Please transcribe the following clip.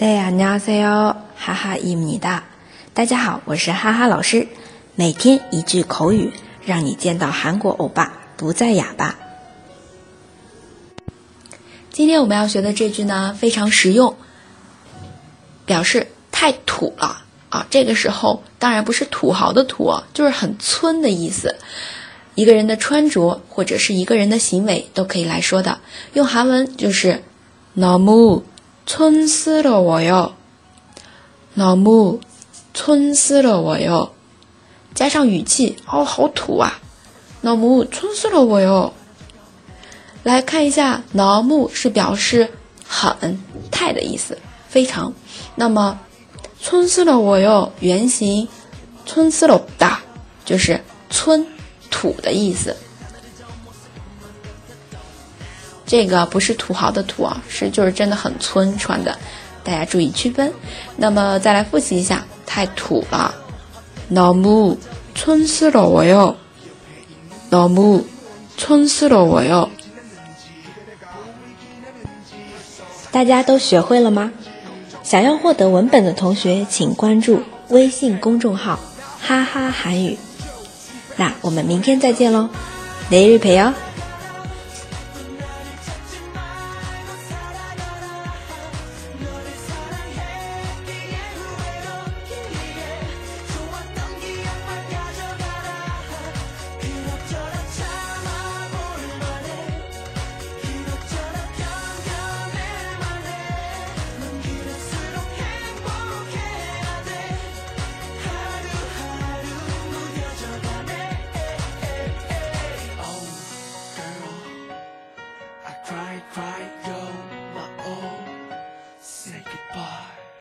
大家好，哈哈伊米哒。大家好，我是哈哈老师。每天一句口语，让你见到韩国欧巴不再哑巴。今天我们要学的这句呢，非常实用，表示太土了啊。这个时候当然不是土豪的土，就是很村的意思。一个人的穿着或者是一个人的行为都可以来说的。用韩文就是너무 촌스러워요. 너무 촌스러워요. 加上语气，哦，好土啊！너무 촌스러워요. 来看一下 너무 是表示很太的意思，非常。那么 촌스러워요 原型촌스럽다就是村土的意思。 这个不是土豪的土啊，是就是真的很村穿的，大家注意区分。那么再来复习一下，太土了，너무촌스러워 요， 너무촌스러워 요。 大家都学会了吗？想要获得文本的同学，请关注微信公众号“哈哈韩语”。那我们明天再见喽，내일봬요。